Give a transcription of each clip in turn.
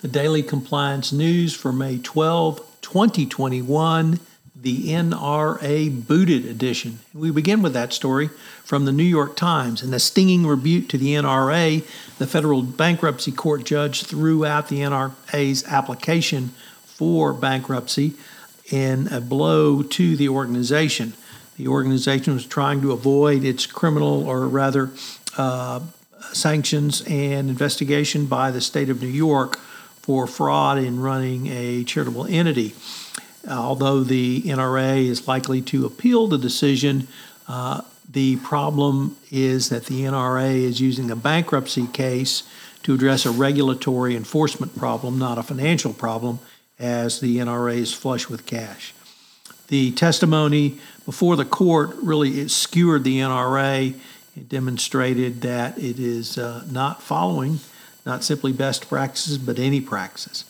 The Daily Compliance News for May 12, 2021, the NRA Booted Edition. We begin with that story from the New York Times. In a stinging rebuke to the NRA, the federal bankruptcy court judge threw out the NRA's application for bankruptcy in a blow to the organization. The organization was trying to avoid its criminal, or rather, uh, sanctions and investigation by the state of New York for fraud in running a charitable entity. Although the NRA is likely to appeal the decision, uh, the problem is that the NRA is using a bankruptcy case to address a regulatory enforcement problem, not a financial problem, as the NRA is flush with cash. The testimony before the court really skewered the NRA. It demonstrated that it is uh, not following not simply best practices, but any practices.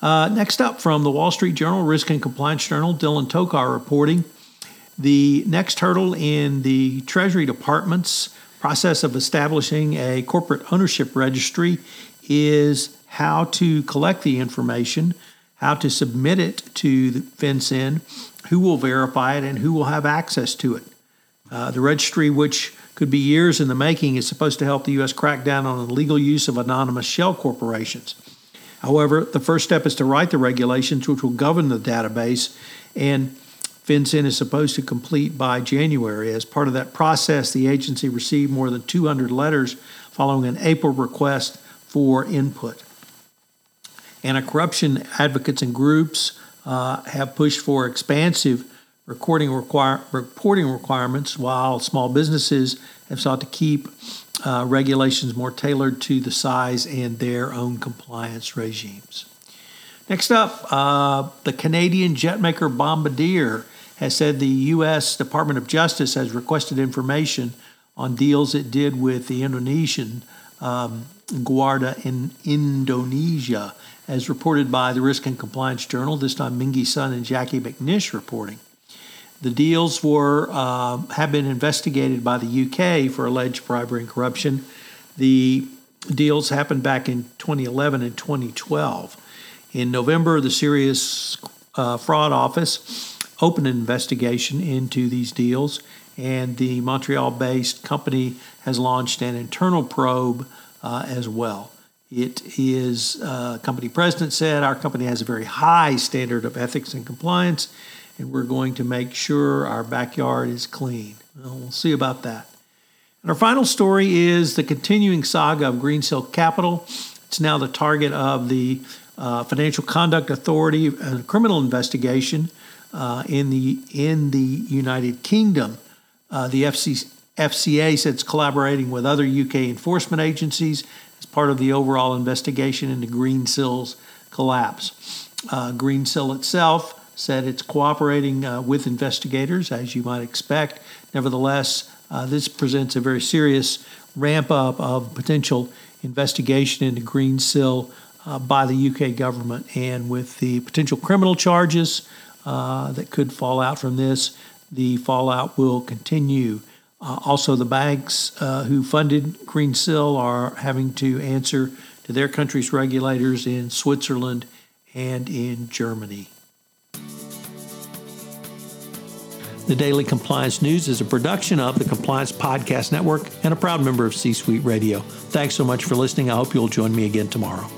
Uh, next up from the Wall Street Journal, Risk and Compliance Journal, Dylan Tokar reporting the next hurdle in the Treasury Department's process of establishing a corporate ownership registry is how to collect the information, how to submit it to the FinCEN, who will verify it, and who will have access to it. Uh, the registry, which could be years in the making, is supposed to help the U.S. crack down on the legal use of anonymous shell corporations. However, the first step is to write the regulations which will govern the database, and FinCEN is supposed to complete by January. As part of that process, the agency received more than 200 letters following an April request for input. Anti corruption advocates and groups uh, have pushed for expansive recording require, reporting requirements, while small businesses have sought to keep uh, regulations more tailored to the size and their own compliance regimes. Next up, uh, the Canadian jetmaker Bombardier has said the U.S. Department of Justice has requested information on deals it did with the Indonesian um, Garuda in Indonesia, as reported by the Risk and Compliance Journal, this time Mengqi Sun and Jacquie McNish reporting. The deals were uh, have been investigated by the UK for alleged bribery and corruption. The deals happened back in 2011 and 2012. In November, the Serious uh, Fraud Office opened an investigation into these deals, and the Montreal based company has launched an internal probe uh, as well. It is, uh, company president said, our company has a very high standard of ethics and compliance and we're going to make sure our backyard is clean. Well, we'll see about that. And our final story is the continuing saga of Greensill Capital. It's now the target of the uh, Financial Conduct Authority, a criminal investigation uh, in the in the United Kingdom. Uh, the FC, FCA said it's collaborating with other UK enforcement agencies as part of the overall investigation into Greensill's collapse. Uh, Greensill itself said it's cooperating uh, with investigators, as you might expect. Nevertheless, uh, this presents a very serious ramp up of potential investigation into Greensill uh, by the UK government. And with the potential criminal charges uh, that could fall out from this, the fallout will continue. Uh, also, the banks uh, who funded Green Greensill are having to answer to their country's regulators in Switzerland and in Germany. The Daily Compliance News is a production of the Compliance Podcast Network and a proud member of C Suite Radio. Thanks so much for listening. I hope you'll join me again tomorrow.